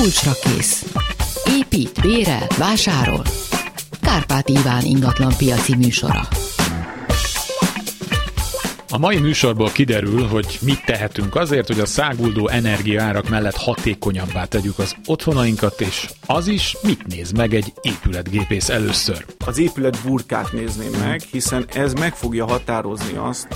Kulcsra kész. Épít, bérel, vásárol. Kárpát Iván ingatlan piaci műsora. A mai műsorból kiderül, hogy mit tehetünk azért, hogy a száguldó energiaárak mellett hatékonyabbá tegyük az otthonainkat, és az is mit néz meg egy épületgépész először. Az épület burkát nézném meg, hiszen ez meg fogja határozni azt,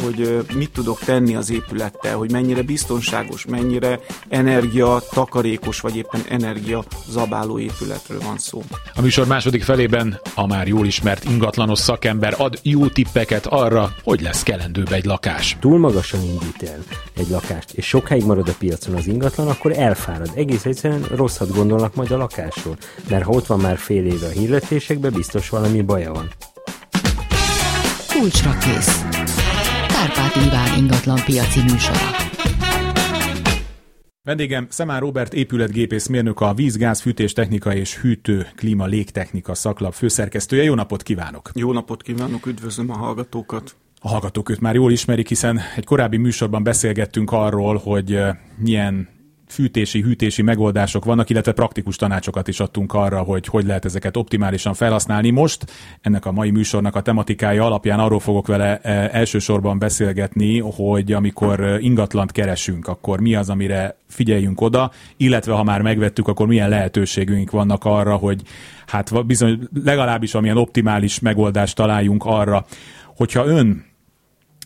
hogy mit tudok tenni az épülettel, hogy mennyire biztonságos, mennyire energia takarékos, vagy éppen energia zabáló épületről van szó. A műsor második felében a már jól ismert ingatlanos szakember ad jó tippeket arra, hogy lesz kelendőbb egy lakás. Túl magasan indít el egy lakást, és sokáig marad a piacon az ingatlan, akkor elfárad. Egész egyszerűen rosszat gondolnak majd a lakásról, mert ha ott van már fél éve a hirdetésekben, biztos valami baja van. Kulcsra kész. Kárpát Iván ingatlan piaci műsora. Vendégem Szemár Robert épületgépész mérnök, a vízgáz, fűtés technika és hűtő klíma légtechnika szaklap főszerkesztője. Jó napot kívánok! Jó napot kívánok, üdvözlöm a hallgatókat! A hallgatók őt már jól ismerik, hiszen egy korábbi műsorban beszélgettünk arról, hogy eh, milyen fűtési, hűtési megoldások vannak, illetve praktikus tanácsokat is adtunk arra, hogy hogy lehet ezeket optimálisan felhasználni. Most ennek a mai műsornak a tematikája alapján arról fogok vele e, elsősorban beszélgetni, hogy amikor e, ingatlant keresünk, akkor mi az, amire figyeljünk oda, illetve ha már megvettük, akkor milyen lehetőségünk vannak arra, hogy hát bizony legalábbis amilyen optimális megoldást találjunk arra, hogyha ön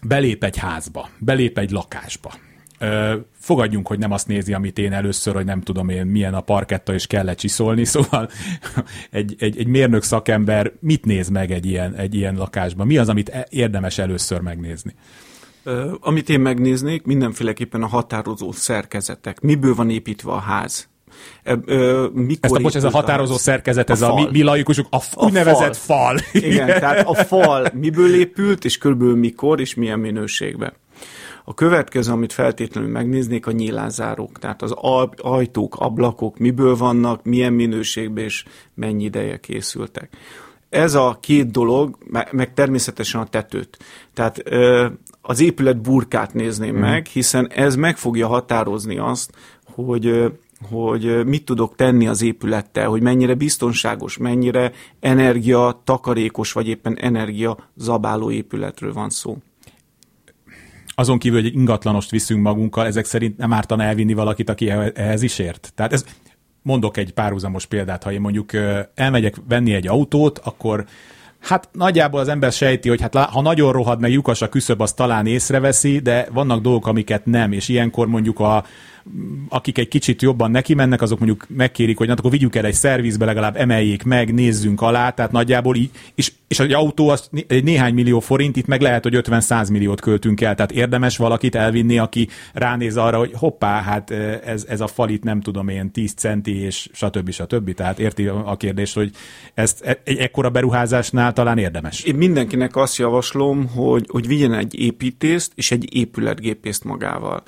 belép egy házba, belép egy lakásba, fogadjunk, hogy nem azt nézi, amit én először, hogy nem tudom én milyen a parketta, és kell csiszolni, szóval egy, egy, egy mérnök szakember mit néz meg egy ilyen, egy ilyen lakásban? Mi az, amit e, érdemes először megnézni? Amit én megnéznék, mindenféleképpen a határozó szerkezetek. Miből van építve a ház? Ö, mikor Ezt a, bocs, ez a határozó szerkezet, ez a, a mi, mi laikusok, a, a úgynevezett fal. fal. Igen, tehát a fal miből épült, és körülbelül mikor, és milyen minőségben. A következő, amit feltétlenül megnéznék, a nyílázárók, tehát az ajtók, ablakok miből vannak, milyen minőségben és mennyi ideje készültek. Ez a két dolog, meg természetesen a tetőt. Tehát az épület burkát nézném mm. meg, hiszen ez meg fogja határozni azt, hogy hogy mit tudok tenni az épülettel, hogy mennyire biztonságos, mennyire energia takarékos, vagy éppen energia zabáló épületről van szó azon kívül, hogy ingatlanost viszünk magunkkal, ezek szerint nem ártana elvinni valakit, aki ehhez is ért. Tehát ez, mondok egy párhuzamos példát, ha én mondjuk elmegyek venni egy autót, akkor Hát nagyjából az ember sejti, hogy hát ha nagyon rohad meg lyukas a küszöb, az talán észreveszi, de vannak dolgok, amiket nem, és ilyenkor mondjuk a, akik egy kicsit jobban neki mennek, azok mondjuk megkérik, hogy na, akkor vigyük el egy szervizbe, legalább emeljék meg, nézzünk alá, tehát nagyjából így, és, és egy autó az egy néhány millió forint, itt meg lehet, hogy 50-100 milliót költünk el, tehát érdemes valakit elvinni, aki ránéz arra, hogy hoppá, hát ez, ez a falit nem tudom én 10 centi, és stb. stb. Tehát érti a kérdést, hogy ezt e, egy ekkora beruházásnál talán érdemes. Én mindenkinek azt javaslom, hogy, hogy vigyen egy építést és egy épületgépészt magával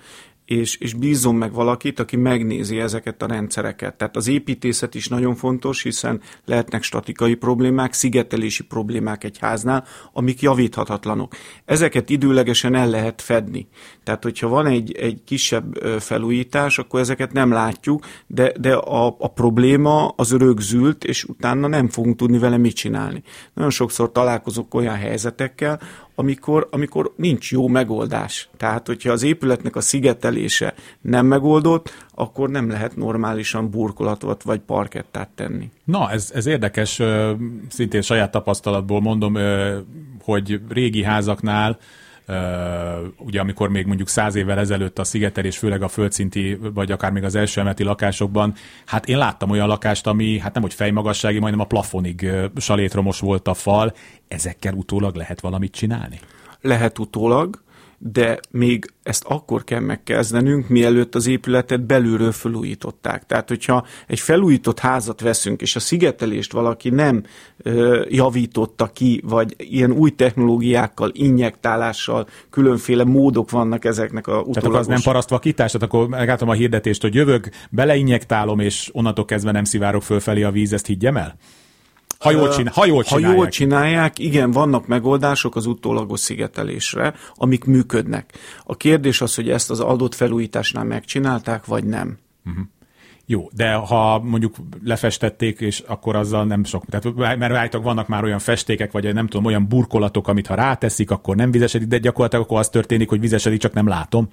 és, és bízzon meg valakit, aki megnézi ezeket a rendszereket. Tehát az építészet is nagyon fontos, hiszen lehetnek statikai problémák, szigetelési problémák egy háznál, amik javíthatatlanok. Ezeket időlegesen el lehet fedni. Tehát, hogyha van egy, egy kisebb felújítás, akkor ezeket nem látjuk, de, de a, a probléma az rögzült, és utána nem fogunk tudni vele mit csinálni. Nagyon sokszor találkozok olyan helyzetekkel, amikor, amikor nincs jó megoldás. Tehát, hogyha az épületnek a szigetelése nem megoldott, akkor nem lehet normálisan burkolatot vagy parkettát tenni. Na, ez, ez érdekes, szintén saját tapasztalatból mondom, hogy régi házaknál ugye amikor még mondjuk száz évvel ezelőtt a szigetelés, főleg a földszinti, vagy akár még az első emeti lakásokban, hát én láttam olyan lakást, ami hát nem hogy fejmagassági, majdnem a plafonig salétromos volt a fal, ezekkel utólag lehet valamit csinálni? Lehet utólag, de még ezt akkor kell megkezdenünk, mielőtt az épületet belülről felújították. Tehát, hogyha egy felújított házat veszünk, és a szigetelést valaki nem ö, javította ki, vagy ilyen új technológiákkal, injektálással, különféle módok vannak ezeknek a utólagos... Tehát az nem parasztvakítás? Tehát akkor megálltam a hirdetést, hogy jövök, beleinjektálom, és onnantól kezdve nem szivárok fölfelé a víz, ezt higgyem el? Ha jól, csinál, ha jól csinálják. Ha jól csinálják, igen, vannak megoldások az utólagos szigetelésre, amik működnek. A kérdés az, hogy ezt az adott felújításnál megcsinálták, vagy nem. Uh-huh. Jó, de ha mondjuk lefestették, és akkor azzal nem sok, tehát mert állítólag vannak már olyan festékek, vagy nem tudom, olyan burkolatok, amit ha ráteszik, akkor nem vizesedik, de gyakorlatilag akkor az történik, hogy vizesedik, csak nem látom.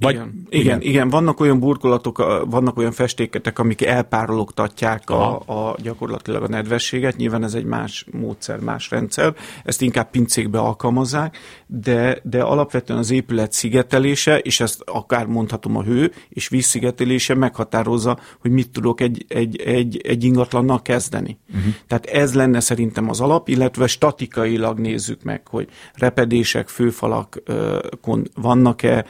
Vagy, igen, igen, igen, vannak olyan burkolatok, vannak olyan festéketek, amik elpárologtatják a, a gyakorlatilag a nedvességet, nyilván ez egy más módszer, más rendszer, ezt inkább pincékbe alkalmazzák, de, de alapvetően az épület szigetelése, és ezt akár mondhatom a hő és vízszigetelése meghatározza, hogy mit tudok egy, egy, egy, egy ingatlannal kezdeni. Uh-huh. Tehát ez lenne szerintem az alap, illetve statikailag nézzük meg, hogy repedések, főfalakon vannak-e,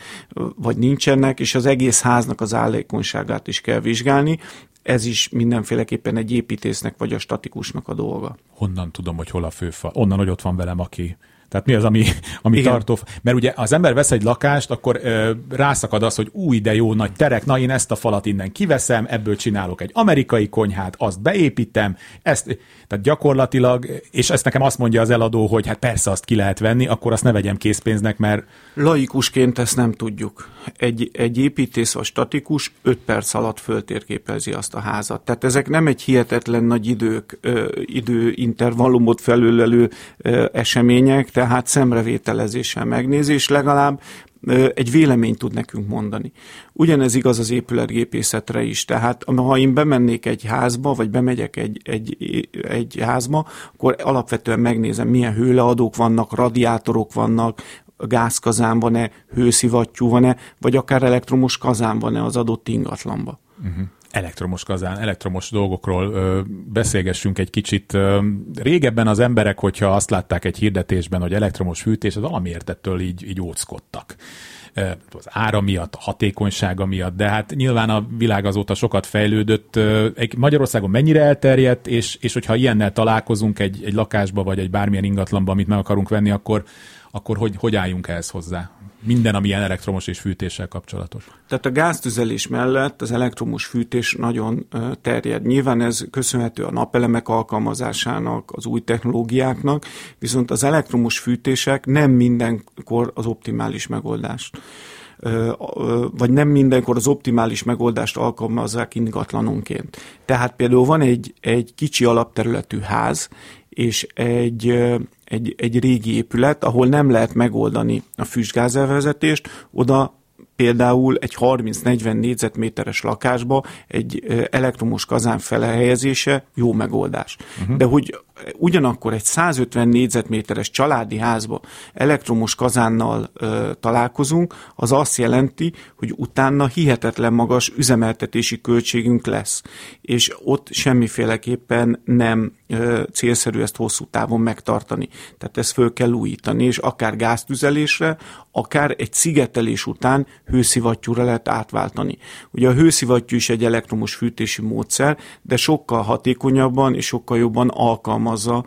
vagy vagy nincsenek, és az egész háznak az állékonyságát is kell vizsgálni. Ez is mindenféleképpen egy építésznek vagy a statikusnak a dolga. Honnan tudom, hogy hol a főfal? Onnan, hogy ott van velem, aki tehát mi az, ami, ami tartó? Mert ugye az ember vesz egy lakást, akkor ö, rászakad az, hogy új, de jó nagy terek, na én ezt a falat innen kiveszem, ebből csinálok egy amerikai konyhát, azt beépítem, ezt, tehát gyakorlatilag, és ezt nekem azt mondja az eladó, hogy hát persze azt ki lehet venni, akkor azt ne vegyem készpénznek, mert... Laikusként ezt nem tudjuk. Egy, egy építész vagy statikus 5 perc alatt föltérképezi azt a házat. Tehát ezek nem egy hihetetlen nagy idők, ö, időintervallumot felülelő ö, események, tehát szemrevételezéssel megnézi, és legalább egy véleményt tud nekünk mondani. Ugyanez igaz az épületgépészetre is, tehát ha én bemennék egy házba, vagy bemegyek egy, egy, egy házba, akkor alapvetően megnézem, milyen hőleadók vannak, radiátorok vannak, gázkazán van-e, hőszivattyú van-e, vagy akár elektromos kazán van-e az adott ingatlanba. Uh-huh elektromos kazán, elektromos dolgokról ö, beszélgessünk egy kicsit. Ö, régebben az emberek, hogyha azt látták egy hirdetésben, hogy elektromos fűtés, az valamiért ettől így, így óckodtak az ára miatt, a hatékonysága miatt, de hát nyilván a világ azóta sokat fejlődött. Magyarországon mennyire elterjedt, és, és hogyha ilyennel találkozunk egy, egy lakásba, vagy egy bármilyen ingatlanba, amit meg akarunk venni, akkor, akkor hogy, hogy álljunk ehhez hozzá? Minden, ami ilyen elektromos és fűtéssel kapcsolatos. Tehát a gáztüzelés mellett az elektromos fűtés nagyon terjed. Nyilván ez köszönhető a napelemek alkalmazásának, az új technológiáknak, viszont az elektromos fűtések nem mindenkor az optimális megoldást vagy nem mindenkor az optimális megoldást alkalmazzák ingatlanonként. Tehát például van egy, egy kicsi alapterületű ház, és egy, egy, egy régi épület, ahol nem lehet megoldani a füstgázelvezetést, oda például egy 30-40 négyzetméteres lakásba egy elektromos kazán felhelyezése jó megoldás. Uh-huh. De hogy ugyanakkor egy 150 négyzetméteres családi házba elektromos kazánnal ö, találkozunk, az azt jelenti, hogy utána hihetetlen magas üzemeltetési költségünk lesz. És ott semmiféleképpen nem célszerű ezt hosszú távon megtartani. Tehát ezt föl kell újítani, és akár gáztüzelésre, akár egy szigetelés után hőszivattyúra lehet átváltani. Ugye a hőszivattyú is egy elektromos fűtési módszer, de sokkal hatékonyabban és sokkal jobban alkalmazza,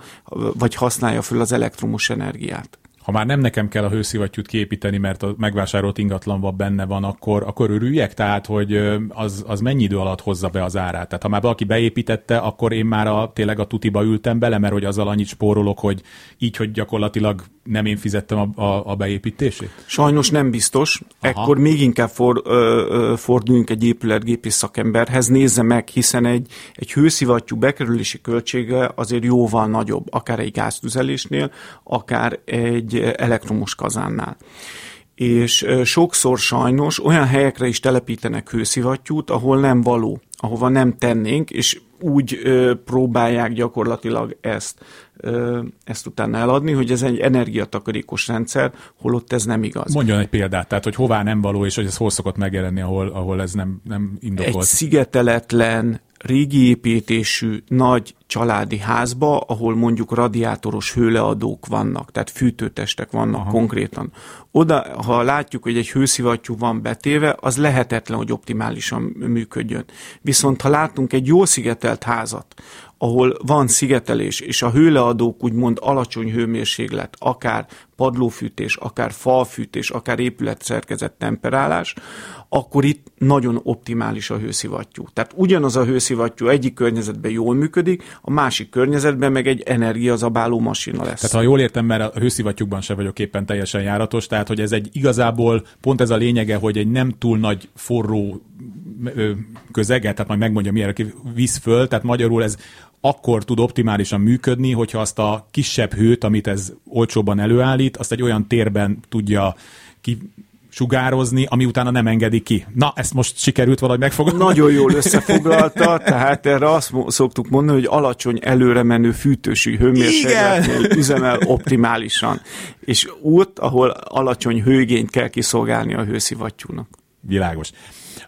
vagy használja föl az elektromos energiát ha már nem nekem kell a hőszivattyút kiépíteni, mert a megvásárolt ingatlanban benne van, akkor, akkor örüljek? Tehát, hogy az, az mennyi idő alatt hozza be az árát? Tehát, ha már valaki beépítette, akkor én már a, tényleg a tutiba ültem bele, mert hogy azzal annyit spórolok, hogy így, hogy gyakorlatilag nem én fizettem a, a, a beépítését? Sajnos nem biztos. Aha. Ekkor még inkább for, ö, ö, forduljunk egy épületgépész szakemberhez, nézze meg, hiszen egy, egy hőszivattyú bekerülési költsége azért jóval nagyobb, akár egy gáztüzelésnél, akár egy elektromos kazánnál és sokszor sajnos olyan helyekre is telepítenek hőszivattyút, ahol nem való, ahova nem tennénk, és úgy ö, próbálják gyakorlatilag ezt, ö, ezt utána eladni, hogy ez egy energiatakarékos rendszer, holott ez nem igaz. Mondjon egy példát, tehát hogy hová nem való, és hogy ez hol szokott megjelenni, ahol, ahol ez nem, nem indokolt. Egy szigeteletlen, régi építésű, nagy családi házba, ahol mondjuk radiátoros hőleadók vannak, tehát fűtőtestek vannak Aha. konkrétan. Oda, ha látjuk, hogy egy hőszivattyú van betéve, az lehetetlen, hogy optimálisan működjön. Viszont ha látunk egy jól szigetelt házat, ahol van szigetelés, és a hőleadók úgymond alacsony hőmérséklet, akár padlófűtés, akár falfűtés, akár épületszerkezet temperálás, akkor itt nagyon optimális a hőszivattyú. Tehát ugyanaz a hőszivattyú egyik környezetben jól működik, a másik környezetben meg egy energiazabáló masina lesz. Tehát ha jól értem, mert a hőszivattyúkban se vagyok éppen teljesen járatos, tehát hogy ez egy igazából pont ez a lényege, hogy egy nem túl nagy forró közeget, tehát majd megmondja, milyen visz föl, tehát magyarul ez akkor tud optimálisan működni, hogyha azt a kisebb hőt, amit ez olcsóban előállít, azt egy olyan térben tudja ki sugározni, ami utána nem engedi ki. Na, ezt most sikerült valahogy megfogalmazni? Nagyon jól összefoglalta, tehát erre azt szoktuk mondani, hogy alacsony előre menő fűtősű hőmérsékletnél üzemel optimálisan. És ott, ahol alacsony hőigényt kell kiszolgálni a hőszivattyúnak. Világos.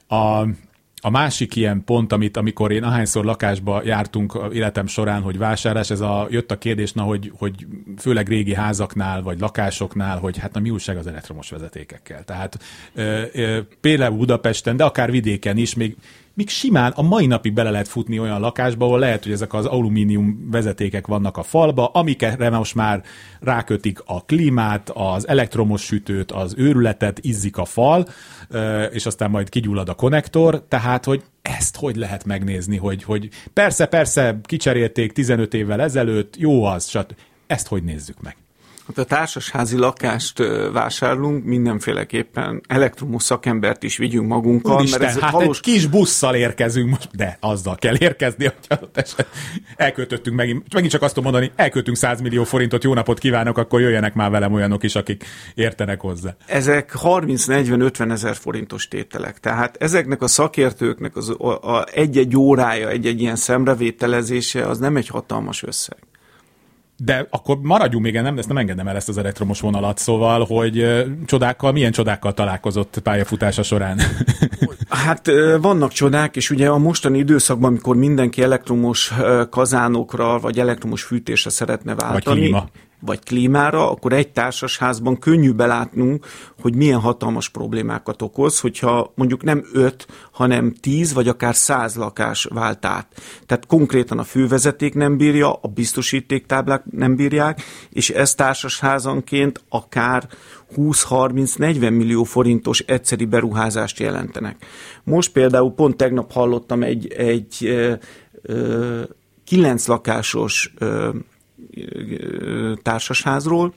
A, a másik ilyen pont, amit amikor én ahányszor lakásba jártunk életem során, hogy vásárlás, ez a, jött a kérdés, na, hogy, hogy főleg régi házaknál, vagy lakásoknál, hogy hát na mi újság az elektromos vezetékekkel. Tehát például Budapesten, de akár vidéken is, még míg simán a mai napig bele lehet futni olyan lakásba, ahol lehet, hogy ezek az alumínium vezetékek vannak a falba, amikre most már rákötik a klímát, az elektromos sütőt, az őrületet, izzik a fal, és aztán majd kigyullad a konnektor, tehát, hogy ezt hogy lehet megnézni, hogy, hogy persze, persze, kicserélték 15 évvel ezelőtt, jó az, stb. Ezt hogy nézzük meg? A társasházi lakást vásárlunk, mindenféleképpen elektromos szakembert is vigyünk magunkkal. Úristen, mert ez hát valós... egy kis busszal érkezünk most, de azzal kell érkezni, hogy elköltöttünk megint, megint csak azt tudom mondani, elköltünk 100 millió forintot, jó napot kívánok, akkor jöjjenek már velem olyanok is, akik értenek hozzá. Ezek 30-40-50 ezer forintos tételek. Tehát ezeknek a szakértőknek az, a, a egy-egy órája, egy-egy ilyen szemrevételezése, az nem egy hatalmas összeg de akkor maradjunk még, nem, ezt nem engedem el ezt az elektromos vonalat, szóval, hogy csodákkal, milyen csodákkal találkozott pályafutása során? hát vannak csodák, és ugye a mostani időszakban, amikor mindenki elektromos kazánokra, vagy elektromos fűtésre szeretne váltani, vagy klíma vagy klímára, akkor egy társasházban könnyű belátnunk, hogy milyen hatalmas problémákat okoz, hogyha mondjuk nem öt, hanem tíz vagy akár száz lakás vált át. Tehát konkrétan a fővezeték nem bírja, a biztosítéktáblák nem bírják, és ez társasházanként akár 20-30-40 millió forintos egyszeri beruházást jelentenek. Most például pont tegnap hallottam egy, egy ö, ö, kilenc lakásos ö, társasházról,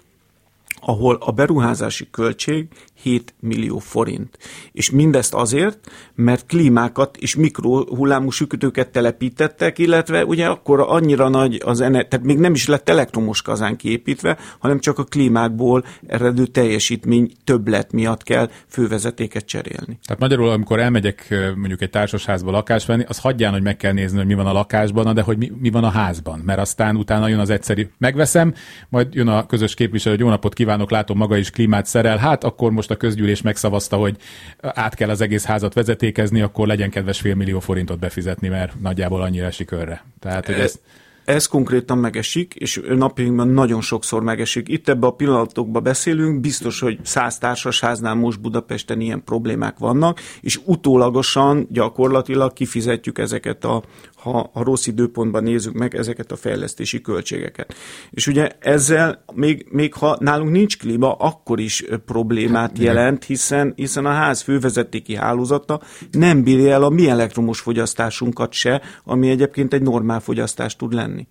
ahol a beruházási költség 7 millió forint. És mindezt azért, mert klímákat és mikrohullámú sütőket telepítettek, illetve ugye akkor annyira nagy az ener- tehát még nem is lett elektromos kazán kiépítve, hanem csak a klímákból eredő teljesítmény többlet miatt kell fővezetéket cserélni. Tehát magyarul, amikor elmegyek mondjuk egy társasházba lakást venni, az hagyján, hogy meg kell nézni, hogy mi van a lakásban, de hogy mi, mi van a házban. Mert aztán utána jön az egyszerű, megveszem, majd jön a közös képviselő, hogy jó napot kívánok, látom maga is klímát szerel, hát akkor most a közgyűlés megszavazta, hogy át kell az egész házat vezetékezni, akkor legyen kedves fél millió forintot befizetni, mert nagyjából annyira esik körre. Tehát, hogy ez... Ez konkrétan megesik, és napjainkban nagyon sokszor megesik. Itt ebbe a pillanatokban beszélünk, biztos, hogy száz társasháznál most Budapesten ilyen problémák vannak, és utólagosan gyakorlatilag kifizetjük ezeket a, ha a rossz időpontban nézzük meg ezeket a fejlesztési költségeket. És ugye ezzel, még, még ha nálunk nincs klíma, akkor is problémát hát, jelent, hiszen, hiszen a ház fővezetéki hálózata nem bírja el a mi elektromos fogyasztásunkat se, ami egyébként egy normál fogyasztás tud lenni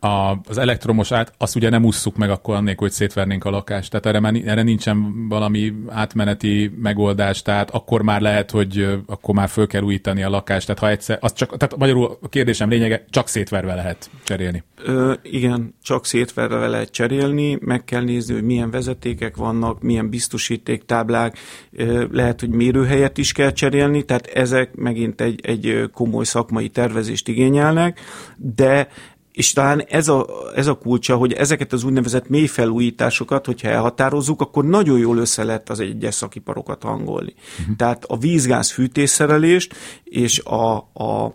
a, az elektromos át, azt ugye nem usszuk meg akkor annélkül, hogy szétvernénk a lakást. Tehát erre, erre nincsen valami átmeneti megoldás, tehát akkor már lehet, hogy akkor már föl kell újítani a lakást. Tehát ha egyszer, az csak, tehát magyarul a kérdésem lényege, csak szétverve lehet cserélni. Ö, igen, csak szétverve lehet cserélni, meg kell nézni, hogy milyen vezetékek vannak, milyen biztosítéktáblák, ö, lehet, hogy mérőhelyet is kell cserélni, tehát ezek megint egy, egy komoly szakmai tervezést igényelnek, de és talán ez a, ez a kulcsa, hogy ezeket az úgynevezett mély felújításokat, hogyha elhatározzuk, akkor nagyon jól össze lehet az egyes szakiparokat hangolni. Uh-huh. Tehát a vízgáz fűtésszerelést és a, a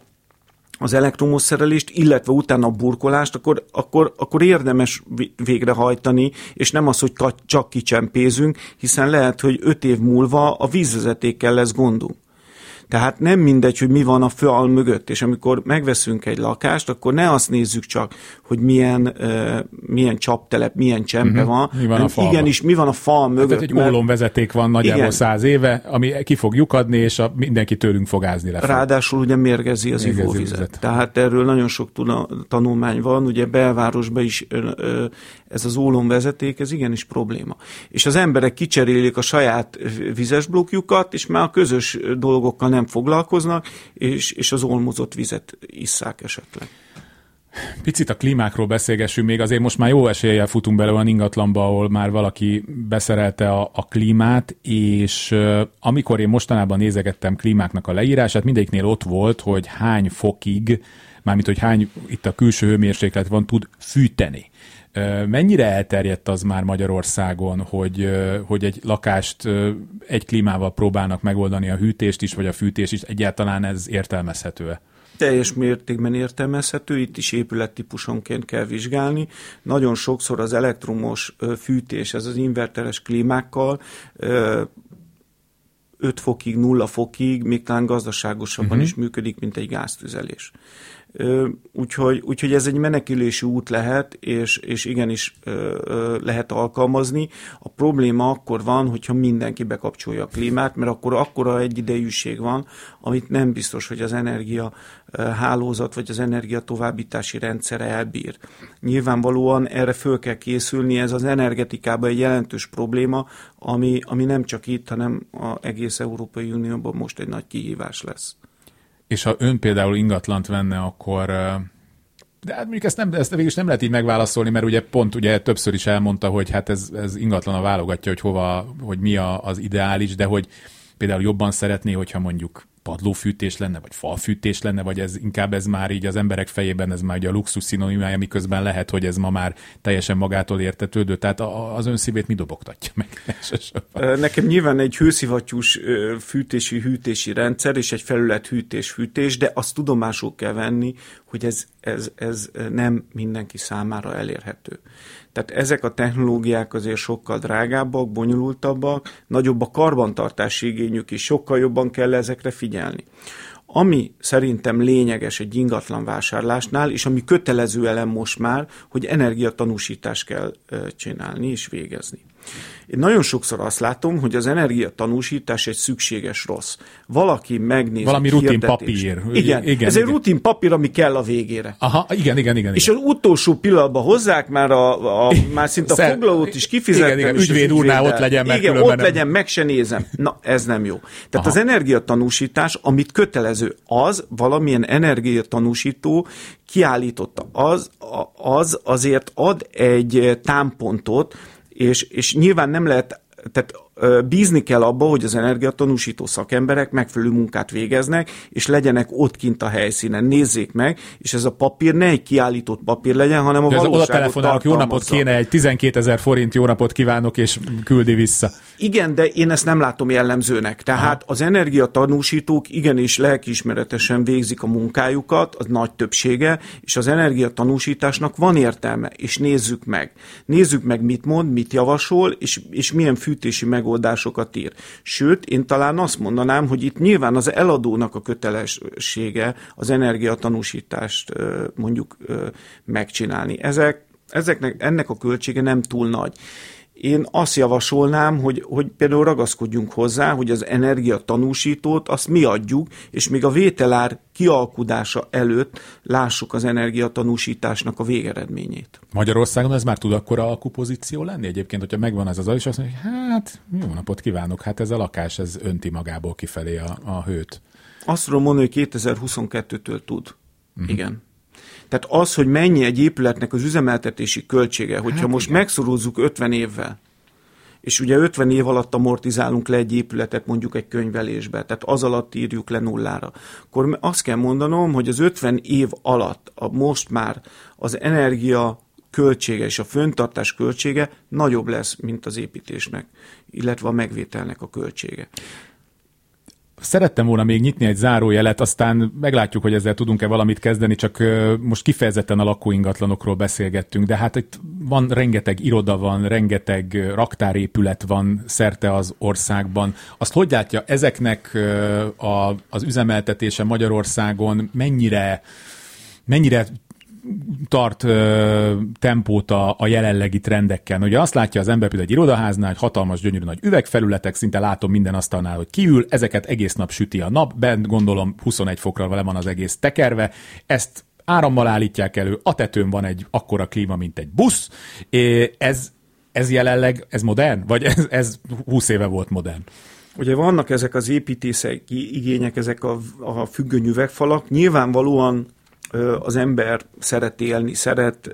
az elektromos szerelést, illetve utána a burkolást, akkor, akkor, akkor érdemes végrehajtani, és nem az, hogy csak kicsempézünk, hiszen lehet, hogy öt év múlva a vízvezetékkel lesz gondunk. Tehát nem mindegy, hogy mi van a fal mögött, és amikor megveszünk egy lakást, akkor ne azt nézzük csak, hogy milyen, uh, milyen csaptelep, milyen csempe uh-huh. van. Mi van a falban? Igenis, mi van a fal mögött. Tehát egy mert... vezeték van nagyjából száz éve, ami ki fog lyukadni, és a, mindenki tőlünk fog ázni le. Ráadásul ugye mérgezi az mérgezi ivóvizet. Vizet. Tehát erről nagyon sok tanulmány van, ugye belvárosban is ez az vezeték, ez igenis probléma. És az emberek kicserélik a saját vizes blokkjukat, és már a közös dolgokkal nem foglalkoznak, és, és az olmozott vizet isszák esetleg. Picit a klímákról beszélgessünk még, azért most már jó eséllyel futunk bele olyan ingatlanba, ahol már valaki beszerelte a, a klímát, és uh, amikor én mostanában nézegettem klímáknak a leírását, mindegyiknél ott volt, hogy hány fokig, mármint hogy hány itt a külső hőmérséklet van, tud fűteni. Mennyire elterjedt az már Magyarországon, hogy, hogy egy lakást egy klímával próbálnak megoldani a hűtést is, vagy a fűtést is? Egyáltalán ez értelmezhető-e? teljes mértékben értelmezhető, itt is épülettípusonként kell vizsgálni. Nagyon sokszor az elektromos fűtés, ez az inverteres klímákkal 5 fokig, 0 fokig, még talán gazdaságosabban uh-huh. is működik, mint egy gáztüzelés. Úgyhogy, úgyhogy ez egy menekülési út lehet, és, és igenis lehet alkalmazni. A probléma akkor van, hogyha mindenki bekapcsolja a klímát, mert akkor akkora egyidejűség van, amit nem biztos, hogy az energia hálózat vagy az energia továbbítási rendszere elbír. Nyilvánvalóan erre föl kell készülni, ez az energetikában egy jelentős probléma, ami, ami nem csak itt, hanem az egész Európai Unióban most egy nagy kihívás lesz. És ha ön például ingatlant venne, akkor de hát mondjuk ezt, nem, ezt végül is nem lehet így megválaszolni, mert ugye pont ugye többször is elmondta, hogy hát ez, ez ingatlan a válogatja, hogy hova, hogy mi a, az ideális, de hogy például jobban szeretné, hogyha mondjuk padlófűtés lenne, vagy falfűtés lenne, vagy ez inkább ez már így az emberek fejében, ez már ugye a luxus szinonimája, miközben lehet, hogy ez ma már teljesen magától értetődő. Tehát az ön szívét mi dobogtatja meg? Nekem nyilván egy hőszivattyús fűtési, hűtési rendszer és egy felület hűtés-fűtés, de azt tudomásul kell venni, hogy ez, ez, ez nem mindenki számára elérhető. Tehát ezek a technológiák azért sokkal drágábbak, bonyolultabbak, nagyobb a karbantartási igényük is, sokkal jobban kell ezekre figyelni. Ami szerintem lényeges egy ingatlan vásárlásnál, és ami kötelező elem most már, hogy energiatanúsítást kell csinálni és végezni. Én nagyon sokszor azt látom, hogy az energia tanúsítás egy szükséges rossz. Valaki megnézi. Valami rutin papír. Igen, igen ez igen. egy rutin papír, ami kell a végére. Aha, igen, igen, igen. És igen. az utolsó pillanatban hozzák már, a, a már szinte a foglalót is kifizettem. Igen, igen, ügyvéd úrnál ott legyen, mert Igen, ott nem... legyen, meg se nézem. Na, ez nem jó. Tehát Aha. az energiatanúsítás, amit kötelező, az valamilyen energiatanúsító kiállította. Az, az azért ad egy támpontot, és, és nyilván nem lehet, tehát bízni kell abba, hogy az energiatanúsító szakemberek megfelelő munkát végeznek, és legyenek ott kint a helyszínen, nézzék meg, és ez a papír ne egy kiállított papír legyen, hanem a valóságot oda telefonálok, jó napot kéne, egy 12 ezer forint jó napot kívánok, és küldi vissza. Igen, de én ezt nem látom jellemzőnek. Tehát Aha. az energiatanúsítók igenis lelkiismeretesen végzik a munkájukat, az nagy többsége, és az energiatanúsításnak van értelme, és nézzük meg. Nézzük meg, mit mond, mit javasol, és, és milyen fűtési meg megoldásokat ír. Sőt, én talán azt mondanám, hogy itt nyilván az eladónak a kötelessége az energiatanúsítást mondjuk megcsinálni. Ezek, ezeknek, ennek a költsége nem túl nagy. Én azt javasolnám, hogy, hogy például ragaszkodjunk hozzá, hogy az energiatanúsítót azt mi adjuk, és még a vételár kialkudása előtt lássuk az energiatanúsításnak a végeredményét. Magyarországon ez már tud akkor alkupozíció lenni egyébként, hogyha megvan ez az és azt mondja, hogy hát jó napot kívánok, hát ez a lakás, ez önti magából kifelé a, a hőt. Azt tudom mondani, hogy 2022-től tud. Uh-huh. Igen. Tehát az, hogy mennyi egy épületnek az üzemeltetési költsége, hogyha hát most igen. megszorúzzuk 50 évvel, és ugye 50 év alatt amortizálunk le egy épületet mondjuk egy könyvelésbe, tehát az alatt írjuk le nullára, akkor azt kell mondanom, hogy az 50 év alatt a most már az energia költsége és a föntartás költsége nagyobb lesz, mint az építésnek, illetve a megvételnek a költsége. Szerettem volna még nyitni egy zárójelet, aztán meglátjuk, hogy ezzel tudunk-e valamit kezdeni, csak most kifejezetten a lakóingatlanokról beszélgettünk, de hát itt van rengeteg iroda van, rengeteg raktárépület van szerte az országban. Azt hogy látja, ezeknek a, az üzemeltetése Magyarországon mennyire mennyire tart ö, tempót a, a jelenlegi trendekkel. Ugye azt látja az ember például egy irodaháznál, hogy hatalmas, gyönyörű nagy üvegfelületek, szinte látom minden asztalnál, hogy kiül, ezeket egész nap süti a nap, bent gondolom 21 fokra vele van az egész tekerve, ezt árammal állítják elő, a tetőn van egy akkora klíma, mint egy busz, ez, ez jelenleg, ez modern? Vagy ez, ez 20 éve volt modern? Ugye vannak ezek az építészek igények, ezek a, a függöny üvegfalak, nyilvánvalóan az ember szeret élni, szeret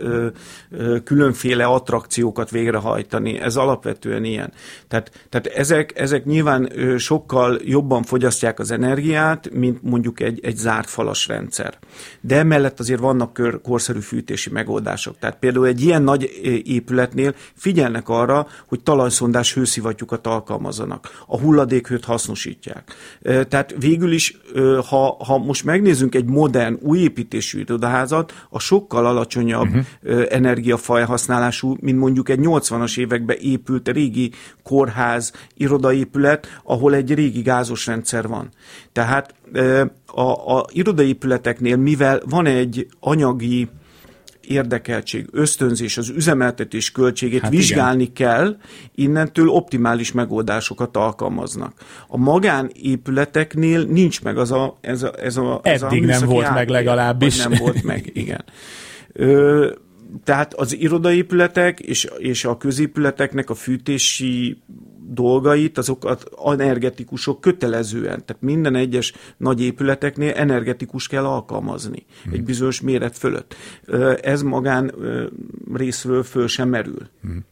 különféle attrakciókat végrehajtani. Ez alapvetően ilyen. Tehát, tehát ezek, ezek nyilván sokkal jobban fogyasztják az energiát, mint mondjuk egy, egy zárt falas rendszer. De emellett azért vannak kör, korszerű fűtési megoldások. Tehát például egy ilyen nagy épületnél figyelnek arra, hogy talajszondás hőszivattyúkat alkalmazzanak. A hulladékhőt hasznosítják. Tehát végül is, ha, ha most megnézzünk egy modern, új építésű építésű irodaházat, a sokkal alacsonyabb uh-huh. energiafajhasználású, mint mondjuk egy 80-as években épült régi kórház, irodaépület, ahol egy régi gázos rendszer van. Tehát a, a irodaépületeknél, mivel van egy anyagi érdekeltség, ösztönzés, az üzemeltetés költségét hát vizsgálni igen. kell, innentől optimális megoldásokat alkalmaznak. A magánépületeknél nincs meg az a, ez a, ez a, ez Eddig a nem volt meg legalábbis. Nem volt meg, igen. Ö, tehát az irodaépületek és, és a középületeknek a fűtési dolgait, azokat energetikusok kötelezően, tehát minden egyes nagy épületeknél energetikus kell alkalmazni hmm. egy bizonyos méret fölött. Ez magán részről föl sem merül. Hmm.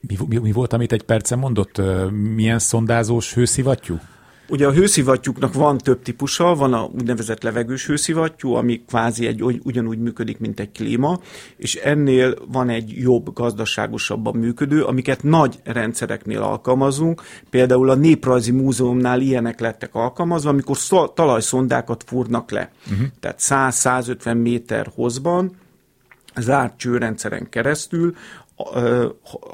Mi, mi, mi volt, amit egy percen mondott? Milyen szondázós hőszivattyú? Ugye a hőszivattyúknak van több típusa, van a úgynevezett levegős hőszivattyú, ami kvázi egy, ugyanúgy működik, mint egy klíma, és ennél van egy jobb, gazdaságosabban működő, amiket nagy rendszereknél alkalmazunk. Például a Néprajzi Múzeumnál ilyenek lettek alkalmazva, amikor talajszondákat fúrnak le. Uh-huh. Tehát 100-150 méter hozban, zárt csőrendszeren keresztül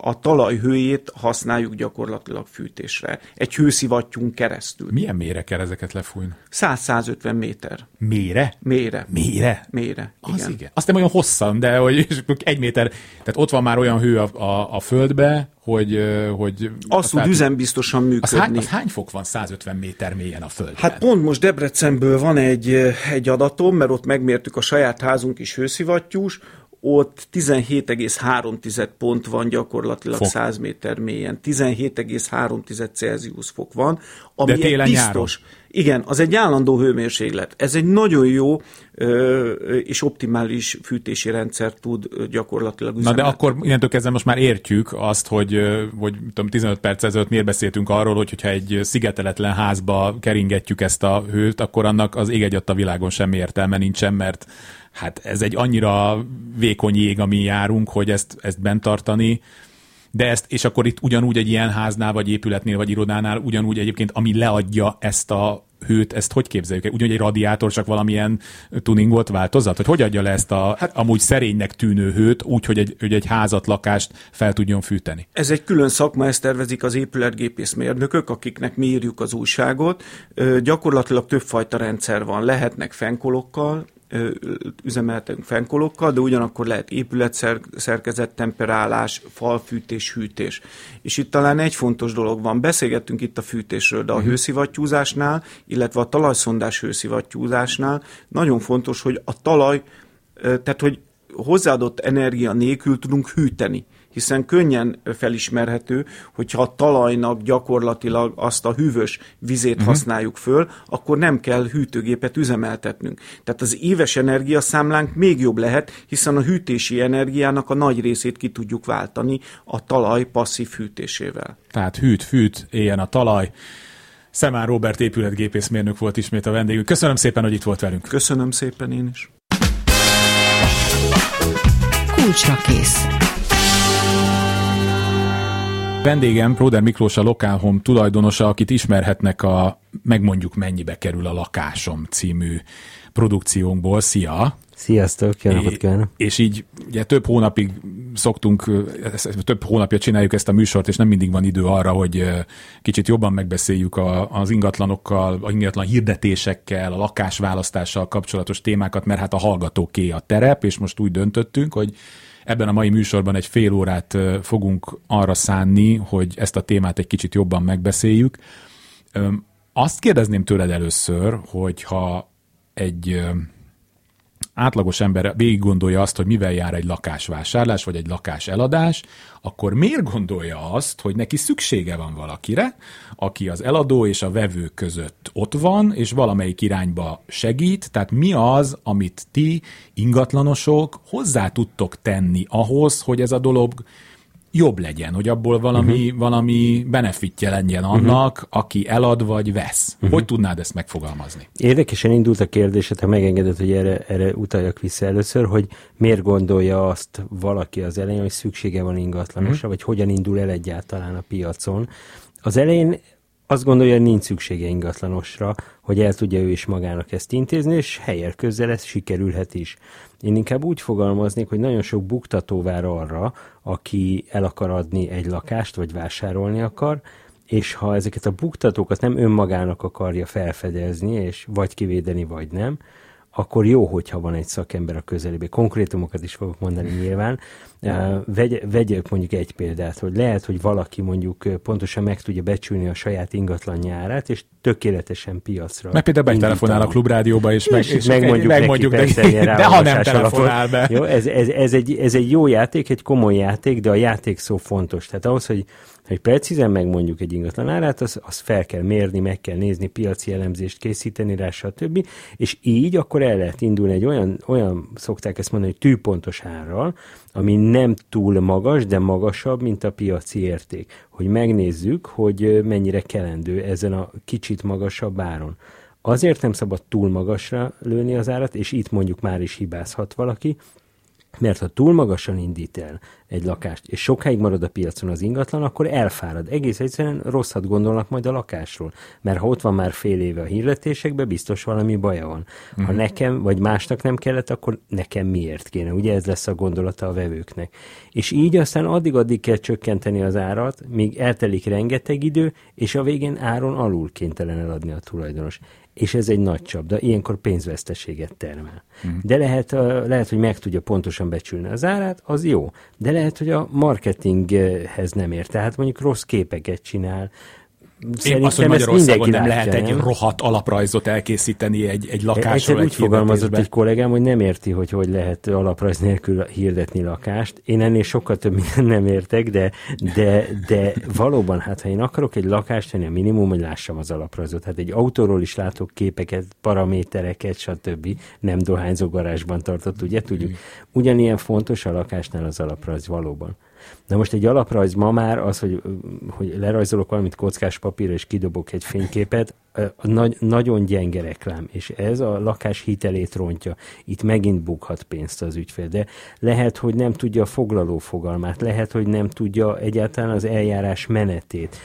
a talaj hőjét használjuk gyakorlatilag fűtésre. Egy hőszivattyún keresztül. Milyen mére kell ezeket lefújni? 100-150 méter. Mére? Mére. Mére? Mére, igen. Az igen. Azt nem olyan hosszan, de hogy egy méter, tehát ott van már olyan hő a, a, a földbe, hogy... hogy azt tud üzembiztosan működni. Az hány, az hány fok van 150 méter mélyen a földben? Hát pont most Debrecenből van egy, egy adatom, mert ott megmértük a saját házunk is hőszivattyús, ott 17,3 pont van gyakorlatilag fok. 100 méter mélyen. 17,3 Celsius fok van, ami de télen, egy biztos. Nyáron. Igen, az egy állandó hőmérséklet. Ez egy nagyon jó ö, és optimális fűtési rendszer tud gyakorlatilag Na de akkor innentől kezdve most már értjük azt, hogy, hogy tudom, 15 perc ezelőtt miért beszéltünk arról, hogy hogyha egy szigeteletlen házba keringetjük ezt a hőt, akkor annak az ég a világon semmi értelme nincsen, mert hát ez egy annyira vékony jég, ami járunk, hogy ezt, ezt bent tartani, de ezt, és akkor itt ugyanúgy egy ilyen háznál, vagy épületnél, vagy irodánál, ugyanúgy egyébként, ami leadja ezt a hőt, ezt hogy képzeljük el? Ugyanúgy egy radiátor csak valamilyen tuningolt változat? Hogy hogy adja le ezt a hát, amúgy szerénynek tűnő hőt, úgy, hogy egy, hogy egy házat, lakást fel tudjon fűteni? Ez egy külön szakma, ezt tervezik az épületgépészmérnökök, akiknek mi írjuk az újságot. Gyakorlatilag többfajta rendszer van. Lehetnek fenkolokkal, üzemeltetünk fenkolokkal, de ugyanakkor lehet épületszerkezet, temperálás, falfűtés, hűtés. És itt talán egy fontos dolog van. Beszélgettünk itt a fűtésről, de a uh-huh. hőszivattyúzásnál, illetve a talajszondás hőszivattyúzásnál nagyon fontos, hogy a talaj, tehát hogy hozzáadott energia nélkül tudunk hűteni hiszen könnyen felismerhető, hogyha a talajnak gyakorlatilag azt a hűvös vizét uh-huh. használjuk föl, akkor nem kell hűtőgépet üzemeltetnünk. Tehát az éves energiaszámlánk még jobb lehet, hiszen a hűtési energiának a nagy részét ki tudjuk váltani a talaj passzív hűtésével. Tehát hűt, fűt, éljen a talaj. Szemán Robert épületgépészmérnök volt ismét a vendégünk. Köszönöm szépen, hogy itt volt velünk. Köszönöm szépen én is. Kulcsra kész. Vendégem Próder Miklós a Lokálhom tulajdonosa, akit ismerhetnek a Megmondjuk mennyibe kerül a lakásom című produkciónkból. Szia! Sziasztok, jó napot kívánok! És így ugye több hónapig szoktunk, több hónapja csináljuk ezt a műsort, és nem mindig van idő arra, hogy kicsit jobban megbeszéljük a, az ingatlanokkal, a ingatlan hirdetésekkel, a lakásválasztással kapcsolatos témákat, mert hát a hallgatóké a terep, és most úgy döntöttünk, hogy Ebben a mai műsorban egy fél órát fogunk arra szánni, hogy ezt a témát egy kicsit jobban megbeszéljük. Azt kérdezném tőled először, hogy ha egy átlagos ember végig gondolja azt, hogy mivel jár egy lakásvásárlás, vagy egy lakás eladás, akkor miért gondolja azt, hogy neki szüksége van valakire, aki az eladó és a vevő között ott van, és valamelyik irányba segít, tehát mi az, amit ti, ingatlanosok, hozzá tudtok tenni ahhoz, hogy ez a dolog jobb legyen, hogy abból valami, uh-huh. valami benefitje legyen annak, uh-huh. aki elad vagy vesz. Uh-huh. Hogy tudnád ezt megfogalmazni? Érdekesen indult a kérdés, ha megengedett, hogy erre, erre utaljak vissza először, hogy miért gondolja azt valaki az elején, hogy szüksége van ingatlanosra, uh-huh. vagy hogyan indul el egyáltalán a piacon. Az elején azt gondolja, hogy nincs szüksége ingatlanosra, hogy el tudja ő is magának ezt intézni, és helyel közel ez sikerülhet is. Én inkább úgy fogalmaznék, hogy nagyon sok buktató vár arra, aki el akar adni egy lakást, vagy vásárolni akar, és ha ezeket a buktatókat nem önmagának akarja felfedezni, és vagy kivédeni, vagy nem, akkor jó, hogyha van egy szakember a közelében. Konkrétumokat is fogok mondani nyilván. Vegy, vegyek mondjuk egy példát, hogy lehet, hogy valaki mondjuk pontosan meg tudja becsülni a saját ingatlan árát, és tökéletesen piacra. Meg például betelefonál a klubrádióba, és, meg, és megmondjuk, megmondjuk neki, neki de, de ha nem telefonál be. Jó, ez, ez, ez, egy, ez egy jó játék, egy komoly játék, de a játék szó fontos. Tehát ahhoz, hogy hogy precízen megmondjuk egy ingatlan árát, az, az fel kell mérni, meg kell nézni, piaci elemzést készíteni rá, stb. És így akkor el lehet indulni egy olyan, olyan szokták ezt mondani, hogy tűpontos árral, ami nem túl magas, de magasabb, mint a piaci érték. Hogy megnézzük, hogy mennyire kelendő ezen a kicsit magasabb áron. Azért nem szabad túl magasra lőni az árat, és itt mondjuk már is hibázhat valaki, mert ha túl magasan indít el egy lakást, és sokáig marad a piacon az ingatlan, akkor elfárad. Egész egyszerűen rosszat gondolnak majd a lakásról. Mert ha ott van már fél éve a hirdetésekben, biztos valami baja van. Ha uh-huh. nekem, vagy másnak nem kellett, akkor nekem miért kéne? Ugye ez lesz a gondolata a vevőknek. És így aztán addig-addig kell csökkenteni az árat, míg eltelik rengeteg idő, és a végén áron alul kénytelen eladni a tulajdonos és ez egy nagy csapda, ilyenkor pénzveszteséget termel. Uh-huh. De lehet, lehet, hogy meg tudja pontosan becsülni az árát, az jó. De lehet, hogy a marketinghez nem ér. Tehát mondjuk rossz képeket csinál, Szerintem azt, hogy Magyarországon nem lehet nem? egy rohadt alaprajzot elkészíteni egy, egy lakásról. Egyszer úgy fogalmazott egy kollégám, hogy nem érti, hogy hogy lehet alaprajz nélkül hirdetni lakást. Én ennél sokkal több mindent nem értek, de, de, de valóban, hát ha én akarok egy lakást tenni, a minimum, hogy lássam az alaprajzot. Hát egy autóról is látok képeket, paramétereket, stb. Nem dohányzó garázsban tartott, ugye tudjuk. Ugyanilyen fontos a lakásnál az alaprajz valóban. Na most egy alaprajz ma már az, hogy, hogy lerajzolok valamit kockás papírra és kidobok egy fényképet, nagy, nagyon gyenge reklám, és ez a lakás hitelét rontja. Itt megint bukhat pénzt az ügyfél, de lehet, hogy nem tudja a foglaló fogalmát, lehet, hogy nem tudja egyáltalán az eljárás menetét,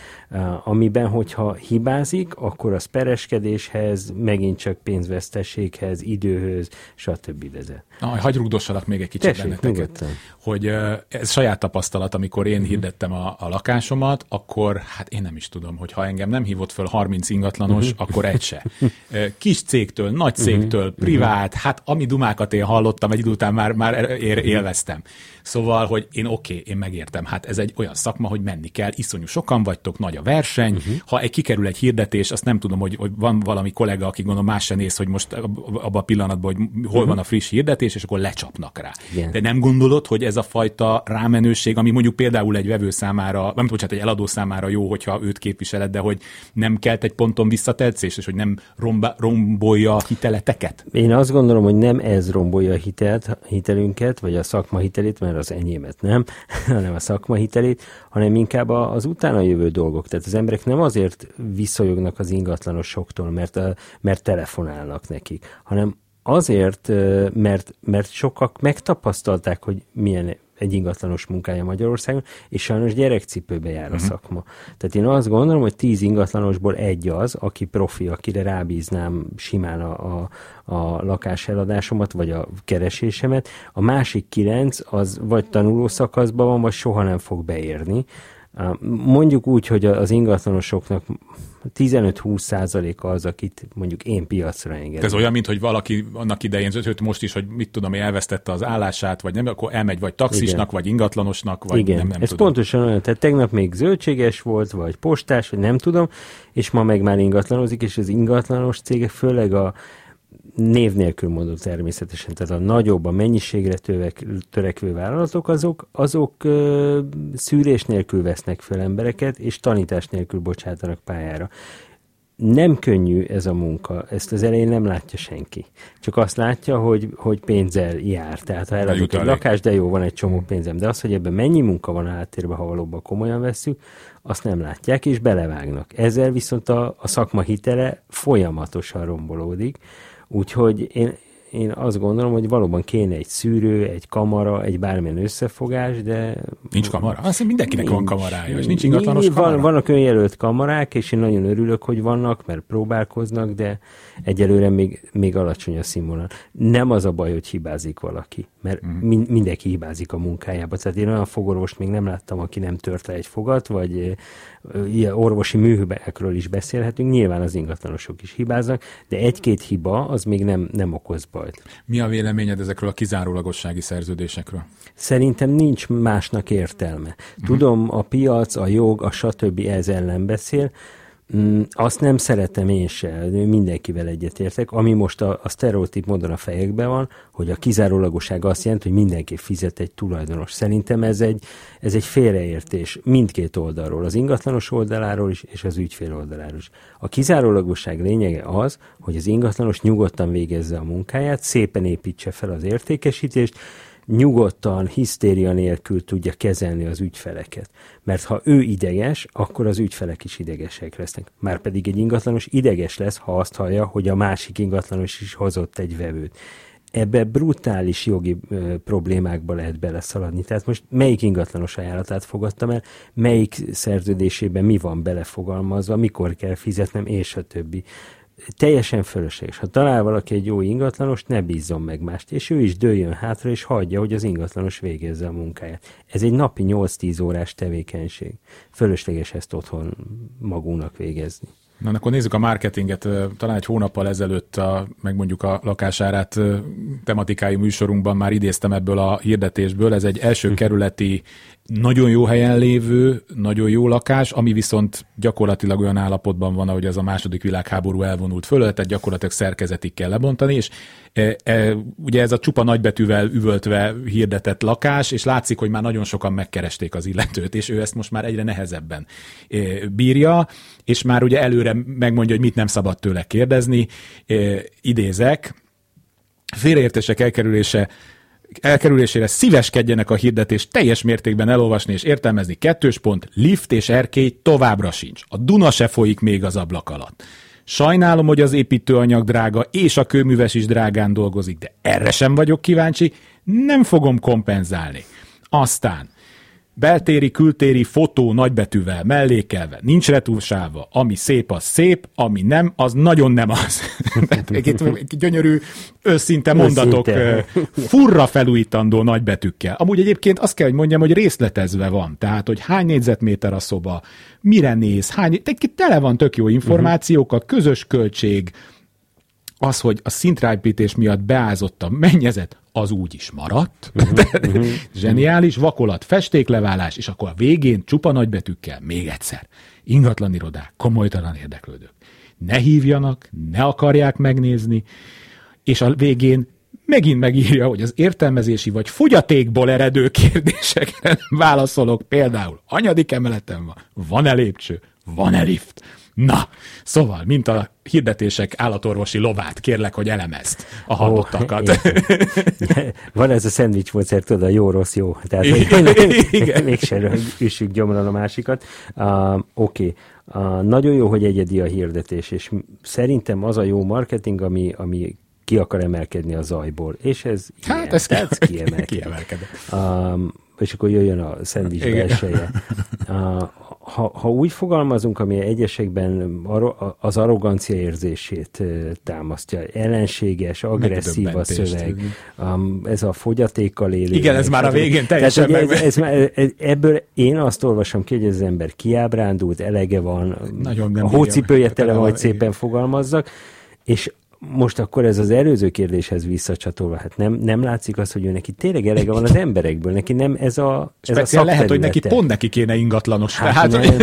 amiben, hogyha hibázik, akkor az pereskedéshez, megint csak pénzvesztességhez, időhöz, stb. vezet. Na, hagyj rugdossalak még egy kicsit Tessék, benneteket, hogy ez saját tapasztalat, amikor én hirdettem a, a lakásomat, akkor hát én nem is tudom, hogy ha engem nem hívott föl 30 ingatlanos, uh-huh. akkor egy se. Kis cégtől, nagy mhm. cégtől, uh-huh. privát, hát ami dumákat én hallottam, egy idő után már, már ér, élveztem. Szóval, hogy én oké, okay, én megértem, hát ez egy olyan szakma, hogy menni kell, iszonyú sokan vagytok, nagy a verseny, uh-huh. ha egy kikerül egy hirdetés, azt nem tudom, hogy, hogy van valami kollega, aki gondolom más se néz, hogy most abban a pillanatban, hogy hol uh-huh. van a friss hirdetés, és akkor lecsapnak rá. Igen. De nem gondolod, hogy ez a fajta rámenőség, ami mondjuk például egy vevő számára, nem bocsánat, egy eladó számára jó, hogyha őt képviseled, de hogy nem kelt egy ponton visszatetszés, és hogy nem romba, rombolja a hiteleteket? Én azt gondolom, hogy nem ez rombolja a hitelt, hitelünket, vagy a szakma hitelét, mert az enyémet nem, hanem a szakma hitelét, hanem inkább az utána jövő dolgok. Tehát az emberek nem azért visszajognak az ingatlanosoktól, mert, mert telefonálnak nekik, hanem azért, mert, mert sokak megtapasztalták, hogy milyen egy ingatlanos munkája Magyarországon, és sajnos gyerekcipőbe jár a uh-huh. szakma. Tehát én azt gondolom, hogy tíz ingatlanosból egy az, aki profi, akire rábíznám simán a, a, a lakás eladásomat, vagy a keresésemet. A másik kilenc az vagy tanuló szakaszban van, vagy soha nem fog beérni. Mondjuk úgy, hogy az ingatlanosoknak 15-20 százaléka az, akit mondjuk én piacra engedem. Ez olyan, mint hogy valaki annak idején, őt most is, hogy mit tudom, elvesztette az állását, vagy nem, akkor elmegy vagy taxisnak, Igen. vagy ingatlanosnak, vagy Igen. nem, nem Ez tudom. pontosan olyan, tehát tegnap még zöldséges volt, vagy postás, vagy nem tudom, és ma meg már ingatlanozik, és az ingatlanos cégek, főleg a név nélkül mondom természetesen, tehát a nagyobb, a mennyiségre tövek, törekvő vállalatok, azok, azok ö, szűrés nélkül vesznek fel embereket, és tanítás nélkül bocsátanak pályára nem könnyű ez a munka, ezt az elején nem látja senki. Csak azt látja, hogy, hogy pénzzel jár. Tehát ha eladok egy lakást, de jó, van egy csomó pénzem. De az, hogy ebben mennyi munka van a háttérben, ha valóban komolyan veszük, azt nem látják, és belevágnak. Ezzel viszont a, a szakma hitele folyamatosan rombolódik. Úgyhogy én, én azt gondolom, hogy valóban kéne egy szűrő, egy kamara, egy bármilyen összefogás, de... Nincs kamara? Azt mindenkinek nincs, van kamarája, és nincs ingatlanos kamara. Van, vannak önjelölt kamarák, és én nagyon örülök, hogy vannak, mert próbálkoznak, de egyelőre még, még alacsony a színvonal. Nem az a baj, hogy hibázik valaki, mert mm. min, mindenki hibázik a munkájába. Tehát én olyan fogorvost még nem láttam, aki nem tört le egy fogat, vagy ilyen orvosi műhibákról is beszélhetünk, nyilván az ingatlanosok is hibáznak, de egy-két hiba az még nem, nem okoz bajt. Mi a véleményed ezekről a kizárólagossági szerződésekről? Szerintem nincs másnak értelme. Mhm. Tudom, a piac, a jog, a stb. ez ellen beszél, Mm, azt nem szeretem én se, mindenkivel egyetértek. Ami most a, a sztereotíp módon a fejekben van, hogy a kizárólagoság azt jelenti, hogy mindenki fizet egy tulajdonos. Szerintem ez egy, ez egy félreértés mindkét oldalról, az ingatlanos oldaláról is, és az ügyfél oldaláról is. A kizárólagosság lényege az, hogy az ingatlanos nyugodtan végezze a munkáját, szépen építse fel az értékesítést, nyugodtan, hisztéria nélkül tudja kezelni az ügyfeleket. Mert ha ő ideges, akkor az ügyfelek is idegesek lesznek. Márpedig egy ingatlanos ideges lesz, ha azt hallja, hogy a másik ingatlanos is hozott egy vevőt. Ebbe brutális jogi ö, problémákba lehet beleszaladni. Tehát most melyik ingatlanos ajánlatát fogadtam el, melyik szerződésében mi van belefogalmazva, mikor kell fizetnem, és a többi teljesen fölösleges. Ha talál valaki egy jó ingatlanos, ne bízzon meg mást, és ő is dőljön hátra, és hagyja, hogy az ingatlanos végezze a munkáját. Ez egy napi 8-10 órás tevékenység. Fölösleges ezt otthon magunknak végezni. Na, akkor nézzük a marketinget. Talán egy hónappal ezelőtt a, meg mondjuk a lakásárát tematikai műsorunkban már idéztem ebből a hirdetésből. Ez egy első kerületi nagyon jó helyen lévő, nagyon jó lakás, ami viszont gyakorlatilag olyan állapotban van, ahogy az a második világháború elvonult fölött, tehát gyakorlatilag szerkezetig kell lebontani, és e, e, ugye ez a csupa nagybetűvel üvöltve hirdetett lakás, és látszik, hogy már nagyon sokan megkeresték az illetőt, és ő ezt most már egyre nehezebben e, bírja, és már ugye előre megmondja, hogy mit nem szabad tőle kérdezni. E, idézek, félreértések elkerülése elkerülésére szíveskedjenek a hirdetést teljes mértékben elolvasni és értelmezni. Kettős pont, lift és erkély továbbra sincs. A Duna se folyik még az ablak alatt. Sajnálom, hogy az építőanyag drága, és a kőműves is drágán dolgozik, de erre sem vagyok kíváncsi, nem fogom kompenzálni. Aztán beltéri, kültéri fotó nagybetűvel mellékelve, nincs retúlsálva, ami szép, az szép, ami nem, az nagyon nem az. egy gyönyörű, őszinte mondatok, furra felújítandó nagybetűkkel. Amúgy egyébként azt kell, hogy mondjam, hogy részletezve van. Tehát, hogy hány négyzetméter a szoba, mire néz, hány, tele van tök jó információkkal, közös költség, az, hogy a szintrájpítés miatt beázott a mennyezet, az úgy is maradt. Uh-huh, Zseniális, vakolat, festékleválás, és akkor a végén csupa nagybetűkkel még egyszer. Ingatlan irodák, komolytalan érdeklődők. Ne hívjanak, ne akarják megnézni, és a végén megint megírja, hogy az értelmezési vagy fogyatékból eredő kérdésekre válaszolok. Például, anyadik emeleten van, van-e lépcső, van-e lift, Na, szóval, mint a hirdetések állatorvosi lovát, kérlek, hogy elemezd a hallottakat. Oh, Van ez a szendvics módszer, tudod, a jó-rossz jó. Tehát, hogy mégsem üssük gyomron a másikat. Uh, Oké. Okay. Uh, nagyon jó, hogy egyedi a hirdetés, és szerintem az a jó marketing, ami, ami ki akar emelkedni a zajból. És ez hát ilyen, ez tehát kiemelkedett. Um, és akkor jöjjön a szendvics belseje. Uh, ha, ha úgy fogalmazunk, ami egyesekben az arrogancia érzését támasztja, ellenséges, agresszív a szöveg, um, ez a fogyatékkal élő. Igen, ez már a végén teljesen Tehát, ez, ez, ez, Ebből én azt olvasom ki, hogy az ember kiábrándult, elege van, Nagyon nem a hócipője tele, hogy szépen fogalmazzak, és most akkor ez az előző kérdéshez visszacsatolva, hát nem, nem látszik az, hogy ő neki tényleg elege van az emberekből, neki nem ez a ez Speciál a lehet, hogy neki pont neki kéne ingatlanos. Hát, hát, nem,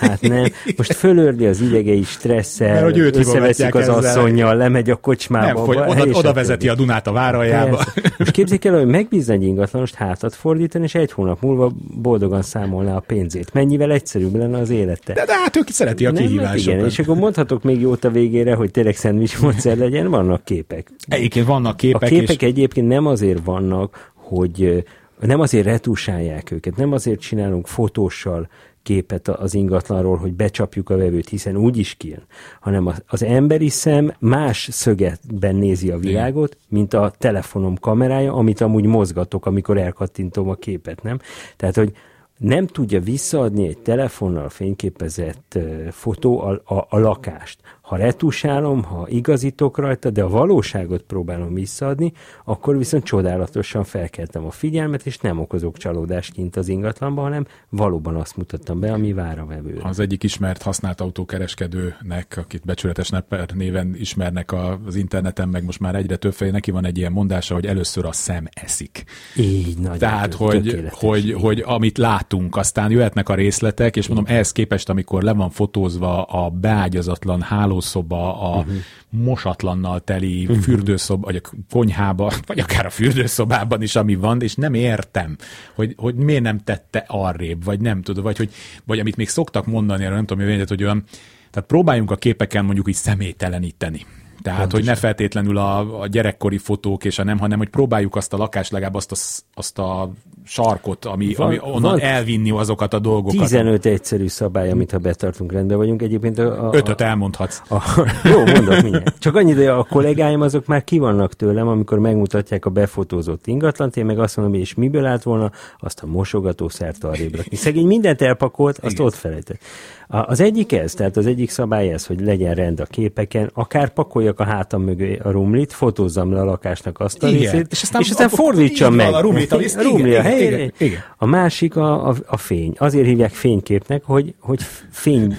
hát nem. Most fölörli az idegei stresszel, Mert, hogy összeveszik az asszonynal, lemegy a kocsmába. Nem, hogy oda, oda vezeti a Dunát a váraljába. Most képzik el, hogy megbízza egy ingatlanost hátat fordítani, és egy hónap múlva boldogan számolná a pénzét. Mennyivel egyszerűbb lenne az élete. De, de hát ő szereti a kihívásokat. Igen, és akkor mondhatok még jót a végére, hogy tényleg szendvics módszer legyen, vannak képek. Egyébként vannak képek. A képek és... egyébként nem azért vannak, hogy nem azért retusálják őket, nem azért csinálunk fotóssal képet az ingatlanról, hogy becsapjuk a vevőt, hiszen úgy is kijön, hanem az emberi szem más szögetben nézi a világot, mint a telefonom kamerája, amit amúgy mozgatok, amikor elkattintom a képet, nem? Tehát, hogy nem tudja visszaadni egy telefonnal fényképezett fotó a, a, a lakást. Ha retusálom, ha igazítok rajta, de a valóságot próbálom visszaadni, akkor viszont csodálatosan felkeltem a figyelmet, és nem okozok csalódást kint az ingatlanban, hanem valóban azt mutattam be, ami vár a vevőre. Az egyik ismert használt autókereskedőnek, akit becsületes néven ismernek az interneten, meg most már egyre több fej, neki van egy ilyen mondása, hogy először a szem eszik. Így, nagy. Tehát, hogy, hogy, hogy, amit látunk, aztán jöhetnek a részletek, és mondom, ehhez képest, amikor le van fotózva a beágyazatlan háló hálószoba, a uh-huh. mosatlannal teli uh-huh. fürdőszoba, vagy a konyhába, vagy akár a fürdőszobában is, ami van, és nem értem, hogy, hogy miért nem tette arrébb, vagy nem tudom, vagy, hogy, vagy amit még szoktak mondani, nem tudom, hogy, hogy olyan, tehát próbáljunk a képeken mondjuk így személyteleníteni. Tehát, Pontosan. hogy ne feltétlenül a, a gyerekkori fotók és a nem, hanem hogy próbáljuk azt a lakást, legalább azt a, azt a sarkot, ami, van, ami onnan van elvinni azokat a dolgokat. 15 egyszerű szabály, amit ha betartunk, rendben vagyunk. Egyébként a, a, Ötöt elmondhatsz. A, jó, mondok mindjárt. Csak annyit, hogy a kollégáim azok már ki vannak tőlem, amikor megmutatják a befotózott ingatlant, én meg azt mondom, hogy és miből állt volna, azt a mosogatószert arrébb rakni. Szegény mindent elpakolt, azt Igen. ott felejtett. Az egyik ez, tehát az egyik szabály ez, hogy legyen rend a képeken, akár pakoljak a hátam mögé a rumlit, fotózzam le a lakásnak azt a igen. részét, és aztán, és aztán fordítsam meg. A rumlit, a, a, rumli a helyére. Igen, igen. a másik a, a, a fény. Azért hívják fényképnek, hogy, hogy fény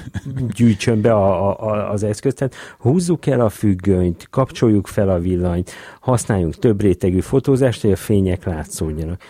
gyűjtsön be a, a, az eszközt. Tehát húzzuk el a függönyt, kapcsoljuk fel a villanyt, használjunk több rétegű fotózást, hogy a fények látszódjanak.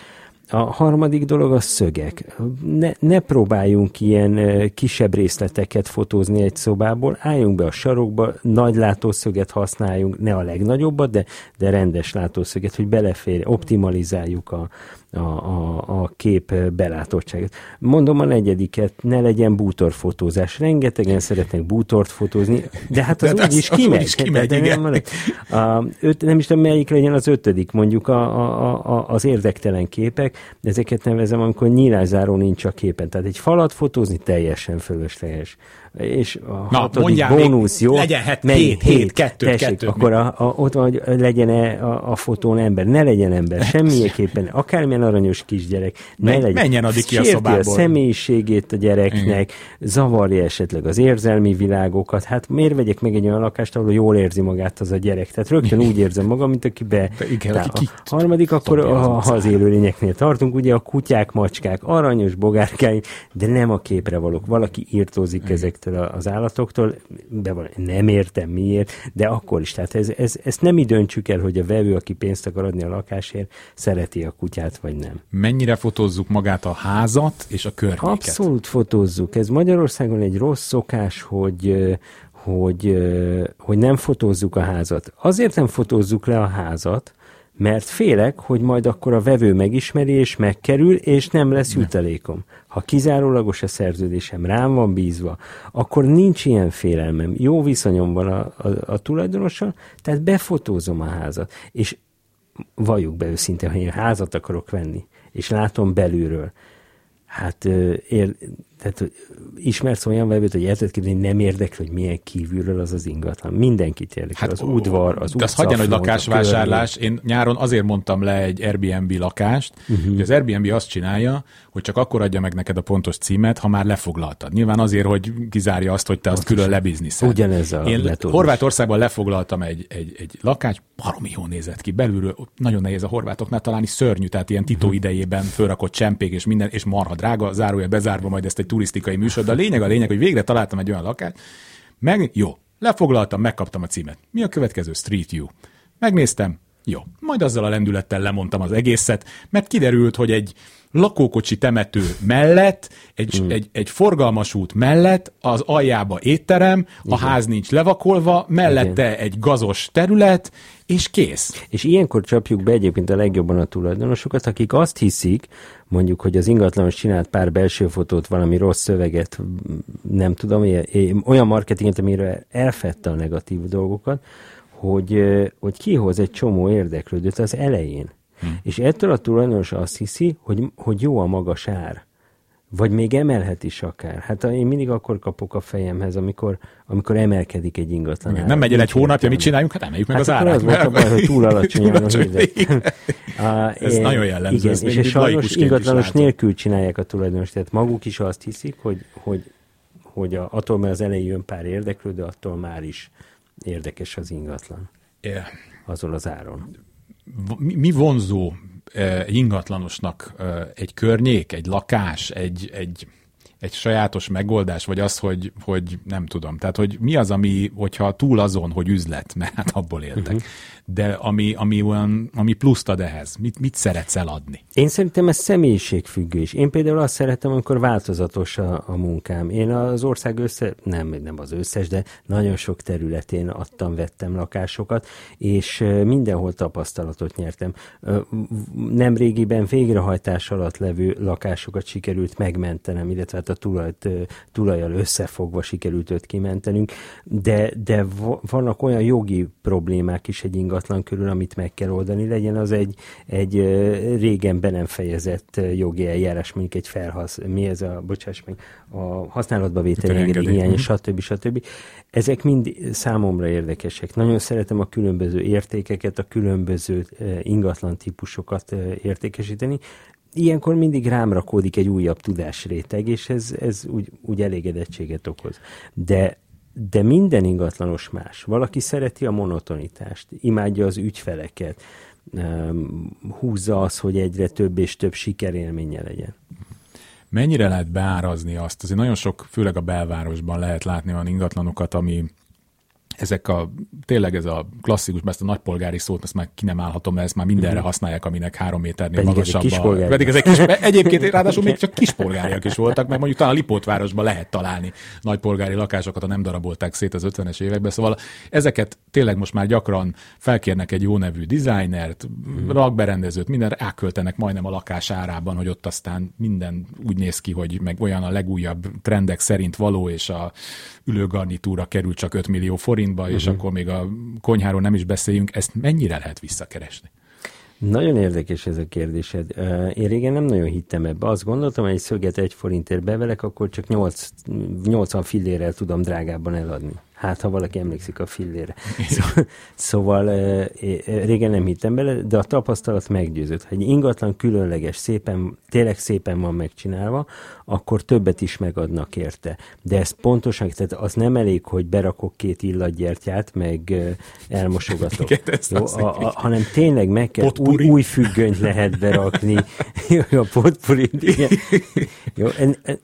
A harmadik dolog a szögek. Ne, ne próbáljunk ilyen kisebb részleteket fotózni egy szobából, álljunk be a sarokba, nagy látószöget használjunk, ne a legnagyobbat, de, de rendes látószöget, hogy belefér, optimalizáljuk a, a, a, a kép belátottságát. Mondom a negyediket, ne legyen bútorfotózás. Rengetegen szeretnek bútort fotózni, de hát az, de úgy is az kimegy. Is kimegy de igen. Nem, a, öt, nem is tudom, melyik legyen az ötödik, mondjuk a, a, a, az érdektelen képek, ezeket nevezem, amikor nyílászáró nincs a képen. Tehát egy falat fotózni teljesen fölösleges és a Na, hatodik bónusz, jó? Legyen 7, 7, 7, 2, tessék, 2. Akkor a, a, ott van, hogy legyen -e a, a fotón ember, ne legyen ember, semmiképpen, akármilyen aranyos kisgyerek, ne Men, legyen. Menjen addig ki a szobából. a személyiségét a gyereknek, Igen. zavarja esetleg az érzelmi világokat, hát miért vegyek meg egy olyan lakást, ahol jól érzi magát az a gyerek? Tehát rögtön úgy érzem magam, mint aki be... Igen, aki a harmadik, akkor ha az élőlényeknél tartunk, ugye a kutyák, macskák, aranyos bogárkány, de nem a képre valók. Valaki írtózik ezek ezektől az állatoktól, de nem értem miért, de akkor is. Tehát ez, ez, ezt nem így döntsük el, hogy a vevő, aki pénzt akar adni a lakásért, szereti a kutyát, vagy nem. Mennyire fotózzuk magát a házat és a környéket? Abszolút fotózzuk. Ez Magyarországon egy rossz szokás, hogy hogy, hogy nem fotózzuk a házat. Azért nem fotózzuk le a házat, mert félek, hogy majd akkor a vevő megismeri és megkerül, és nem lesz jutalékom. Ha kizárólagos a szerződésem, rám van bízva, akkor nincs ilyen félelmem. Jó viszonyom van a, a, a tulajdonossal, tehát befotózom a házat. És valljuk be őszintén, hogy én házat akarok venni, és látom belülről, hát ér, tehát ismersz olyan vevőt, hogy érted képzelni, nem érdekel, hogy milyen kívülről az az ingatlan. Mindenkit érdekel, hát, az udvar, az De az hagyjan, hogy lakásvásárlás. Én nyáron azért mondtam le egy Airbnb lakást, uh-huh. hogy az Airbnb azt csinálja, hogy csak akkor adja meg neked a pontos címet, ha már lefoglaltad. Nyilván azért, hogy kizárja azt, hogy te azt külön lebizniszed. Ugyanez a Én letódás. Horvátországban lefoglaltam egy, egy, egy lakást, baromi jól nézett ki. Belülről nagyon nehéz a horvátoknál találni szörnyű, tehát ilyen titó uh-huh. idejében fölrakott csempék és minden, és marha drága, zárója bezárva majd ezt egy turisztikai műsor, de a lényeg a lényeg, hogy végre találtam egy olyan lakást, meg jó, Lefoglaltam, megkaptam a címet. Mi a következő? Street View. Megnéztem, jó. Majd azzal a lendülettel lemondtam az egészet, mert kiderült, hogy egy lakókocsi temető mellett, egy, mm. egy, egy forgalmas út mellett, az aljába étterem, Igen. a ház nincs levakolva, mellette Igen. egy gazos terület, és kész. És ilyenkor csapjuk be egyébként a legjobban a tulajdonosokat, akik azt hiszik, mondjuk, hogy az ingatlanos csinált pár belső fotót, valami rossz szöveget, nem tudom, olyan marketinget, amire elfette a negatív dolgokat, hogy, hogy kihoz egy csomó érdeklődőt az elején. Hmm. És ettől a tulajdonos azt hiszi, hogy, hogy jó a magas ár. Vagy még emelhet is akár. Hát én mindig akkor kapok a fejemhez, amikor, amikor emelkedik egy ingatlan. Nem megy el egy hónapja, mit csináljunk? Hát emeljük meg hát az árát. Az volt a baj, hogy túl alacsonyan Ez én, nagyon jellemző. Igen, ez és sajnos ingatlanos nélkül csinálják a tulajdonos. Tehát maguk is azt hiszik, hogy, hogy, hogy a, attól, mert az elején jön pár érdeklődő, attól már is érdekes az ingatlan. Yeah. Azon az áron. Mi, vonzó eh, ingatlanosnak eh, egy környék, egy lakás, egy, egy, egy sajátos megoldás, vagy az, hogy, hogy nem tudom. Tehát, hogy mi az, ami, hogyha túl azon, hogy üzlet, mert hát abból éltek, uh-huh de ami, ami, olyan, ami pluszt ad ehhez? Mit, mit szeretsz eladni? Én szerintem ez személyiségfüggő is. Én például azt szeretem, amikor változatos a, a munkám. Én az ország össze, nem, nem az összes, de nagyon sok területén adtam, vettem lakásokat, és mindenhol tapasztalatot nyertem. Nem régiben végrehajtás alatt levő lakásokat sikerült megmentenem, illetve hát a tulajt, tulajjal összefogva sikerült őt kimentenünk, de, de vannak olyan jogi problémák is egy ingatlan körül, amit meg kell oldani, legyen az egy, egy régen be nem fejezett jogi eljárás, mondjuk egy felhasz, mi ez a, bocsáss meg, a használatba vételi engedély hiány, stb. stb. Ezek mind számomra érdekesek. Nagyon szeretem a különböző értékeket, a különböző ingatlan típusokat értékesíteni, ilyenkor mindig rám rakódik egy újabb tudásréteg, és ez, ez úgy, úgy elégedettséget okoz. De de minden ingatlanos más. Valaki szereti a monotonitást, imádja az ügyfeleket, húzza az, hogy egyre több és több sikerélménye legyen. Mennyire lehet beárazni azt? Azért nagyon sok, főleg a belvárosban lehet látni olyan ingatlanokat, ami ezek a, tényleg ez a klasszikus, ezt a nagypolgári szót, ezt már ki nem állhatom, mert ezt már mindenre mhm. használják, aminek három méternél magasabb. Pedig ez egy kis, egyébként ráadásul még csak kispolgáriak is voltak, mert mondjuk talán a Lipótvárosban lehet találni nagypolgári lakásokat, a nem darabolták szét az 50-es években, szóval ezeket tényleg most már gyakran felkérnek egy jó nevű designert, hmm. rakberendezőt, minden ráköltenek majdnem a lakás árában, hogy ott aztán minden úgy néz ki, hogy meg olyan a legújabb trendek szerint való, és a ülőgarnitúra kerül csak 5 millió forintba, uh-huh. és mhm. akkor még a konyháról nem is beszéljünk, ezt mennyire lehet visszakeresni? Nagyon érdekes ez a kérdésed. Én régen nem nagyon hittem ebbe. Azt gondoltam, hogy egy szöget egy forintért bevelek, akkor csak 8, 80 fillérrel tudom drágábban eladni. Hát, ha valaki emlékszik a fillére. Szóval, szóval régen nem hittem bele, de a tapasztalat meggyőzött. Ha egy ingatlan különleges, szépen, tényleg szépen van megcsinálva, akkor többet is megadnak érte. De ez pontosan, tehát az nem elég, hogy berakok két illatgyertyát, meg elmosogatok. Igen, jó, a, a, hanem tényleg meg kell, új, új függönyt lehet berakni. a potpuri, igen. Jó, en, en,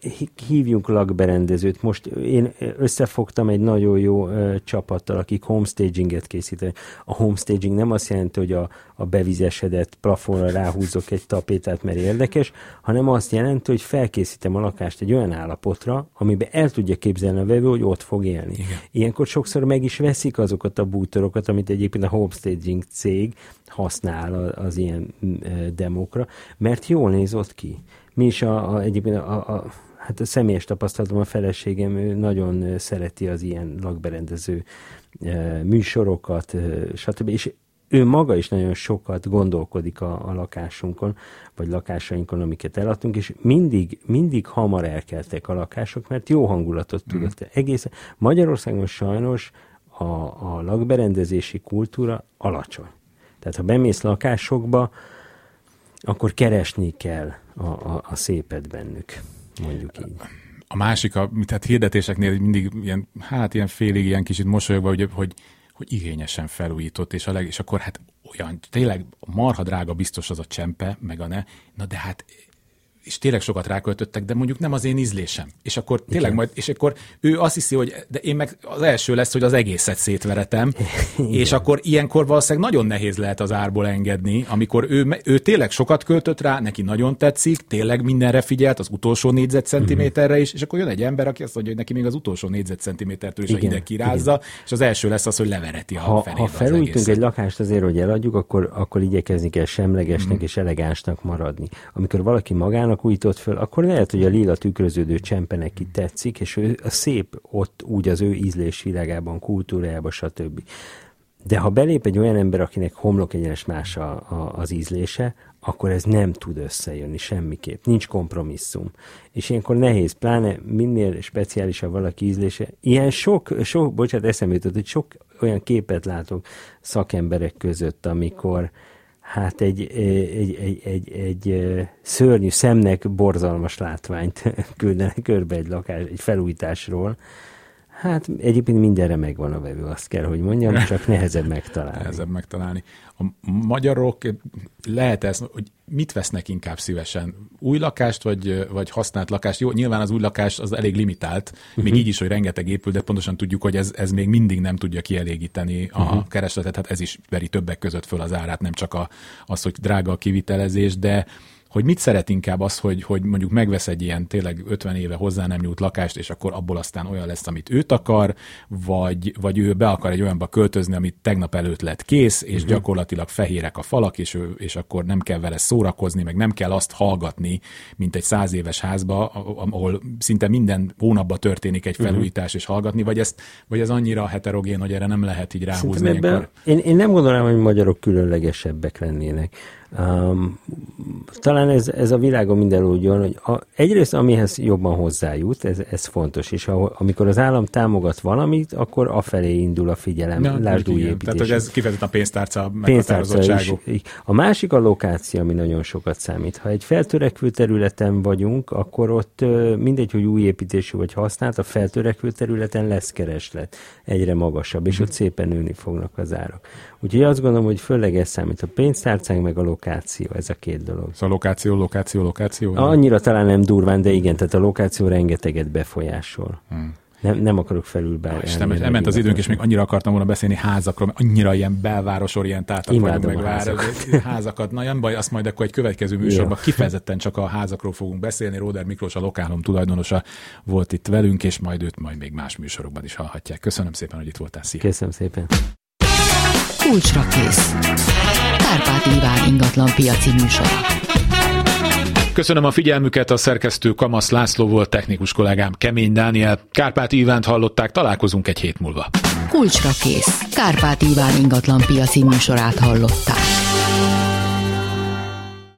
hívjunk lakberendezőt. Most én összefogtam egy nagyon jó jó ö, csapattal, akik homestaginget készítenek. A homestaging nem azt jelenti, hogy a, a bevizesedett plafonra ráhúzok egy tapétát, mert érdekes, hanem azt jelenti, hogy felkészítem a lakást egy olyan állapotra, amiben el tudja képzelni a vevő, hogy ott fog élni. Igen. Ilyenkor sokszor meg is veszik azokat a bútorokat, amit egyébként a homestaging cég használ az ilyen demokra, mert jól néz ott ki. Mi is a, a, egyébként a, a hát a személyes tapasztalatom, a feleségem ő nagyon szereti az ilyen lakberendező műsorokat, stb. És ő maga is nagyon sokat gondolkodik a, a lakásunkon, vagy lakásainkon, amiket eladtunk, és mindig, mindig hamar elkeltek a lakások, mert jó hangulatot mm. tudott. Egész Magyarországon sajnos a, a lakberendezési kultúra alacsony. Tehát ha bemész lakásokba, akkor keresni kell a, a, a szépet bennük mondjuk így. A másik, a, tehát hirdetéseknél mindig ilyen, hát ilyen félig ilyen kicsit mosolyogva, hogy, hogy, hogy igényesen felújított, és, a leg, és akkor hát olyan, tényleg marha drága biztos az a csempe, meg a ne, na de hát és tényleg sokat ráköltöttek, de mondjuk nem az én ízlésem. És akkor tényleg Igen. majd, és akkor ő azt hiszi, hogy de én meg az első lesz, hogy az egészet szétveretem, Igen. és akkor ilyenkor valószínűleg nagyon nehéz lehet az árból engedni, amikor ő, ő tényleg sokat költött rá, neki nagyon tetszik, tényleg mindenre figyelt, az utolsó négyzetcentiméterre mhm. is, és akkor jön egy ember, aki azt mondja, hogy neki még az utolsó négyzetcentimétertől is Igen. a hideg kirázza, Igen. és az első lesz az, hogy levereti ha, a fenébe Ha felújítunk egy lakást azért, hogy eladjuk, akkor, akkor igyekezni kell semlegesnek mm. és elegánsnak maradni. Amikor valaki magának újított föl, akkor lehet, hogy a lila tükröződő csempe neki tetszik, és ő a szép ott úgy az ő ízlésvilágában, kultúrájában, stb. De ha belép egy olyan ember, akinek homlok egyenes más a, a, az ízlése, akkor ez nem tud összejönni semmiképp. Nincs kompromisszum. És ilyenkor nehéz, pláne minél speciálisabb valaki ízlése. Ilyen sok, sok bocsánat, eszembe jutott, hogy sok olyan képet látok szakemberek között, amikor hát egy, egy, egy, egy, egy szörnyű szemnek borzalmas látványt küldenek körbe egy lakás, egy felújításról. Hát egyébként mindenre megvan a vevő, azt kell, hogy mondjam, csak nehezebb megtalálni. Nehezebb megtalálni. A magyarok lehet ez, hogy mit vesznek inkább szívesen? Új lakást, vagy, vagy használt lakást? Jó, nyilván az új lakás az elég limitált, még uh-huh. így is, hogy rengeteg épül, de pontosan tudjuk, hogy ez, ez még mindig nem tudja kielégíteni a uh-huh. keresletet, hát ez is veri többek között föl az árát, nem csak a, az, hogy drága a kivitelezés, de hogy mit szeret inkább az, hogy, hogy mondjuk megvesz egy ilyen tényleg 50 éve hozzá nem nyújt lakást, és akkor abból aztán olyan lesz, amit őt akar, vagy, vagy ő be akar egy olyanba költözni, amit tegnap előtt lett kész, és uh-huh. gyakorlatilag fehérek a falak, és, ő, és akkor nem kell vele szórakozni, meg nem kell azt hallgatni, mint egy száz éves házba, ahol szinte minden hónapban történik egy mhm. felújítás, uh-huh. és hallgatni, vagy, ezt, vagy ez annyira heterogén, hogy erre nem lehet így ráhúzni. Ebben, én, én nem gondolom, hogy magyarok különlegesebbek lennének. Um, talán ez, ez a világon minden úgy van, hogy a, egyrészt amihez jobban hozzájut, ez, ez fontos, és a, amikor az állam támogat valamit, akkor afelé indul a figyelem, ja, lásd új építés. Tehát, hogy ez kifejezetten a pénztárca meghatározottságú. A másik a lokáció, ami nagyon sokat számít. Ha egy feltörekvő területen vagyunk, akkor ott mindegy, hogy új építésű vagy használt, a feltörekvő területen lesz kereslet, egyre magasabb, és ott szépen nőni fognak az árak. Úgyhogy azt gondolom, hogy főleg ez számít a pénztárcánk, meg a lokáció, ez a két dolog. Szóval lokáció, lokáció, lokáció? Annyira talán nem durván, de igen, tehát a lokáció rengeteget befolyásol. Hmm. Nem, nem akarok felülbelni. És nem, elment az időnk, és még annyira akartam volna beszélni házakról, mert annyira ilyen belvárosorientáltak Imádom vagyunk meg házakat. házakat. Na, nem baj, azt majd akkor egy következő műsorban kifejezetten csak a házakról fogunk beszélni. Róder Miklós, a lokálom tulajdonosa volt itt velünk, és majd őt majd még más műsorokban is hallhatják. Köszönöm szépen, hogy itt voltál. Szia. Köszönöm szépen. Kulcsra kész. Kárpát Iván ingatlan piaci műsora. Köszönöm a figyelmüket, a szerkesztő Kamasz László volt, technikus kollégám Kemény Dániel. Kárpát Ivánt hallották, találkozunk egy hét múlva. Kulcsra kész. Kárpát Iván ingatlan piaci műsorát hallották.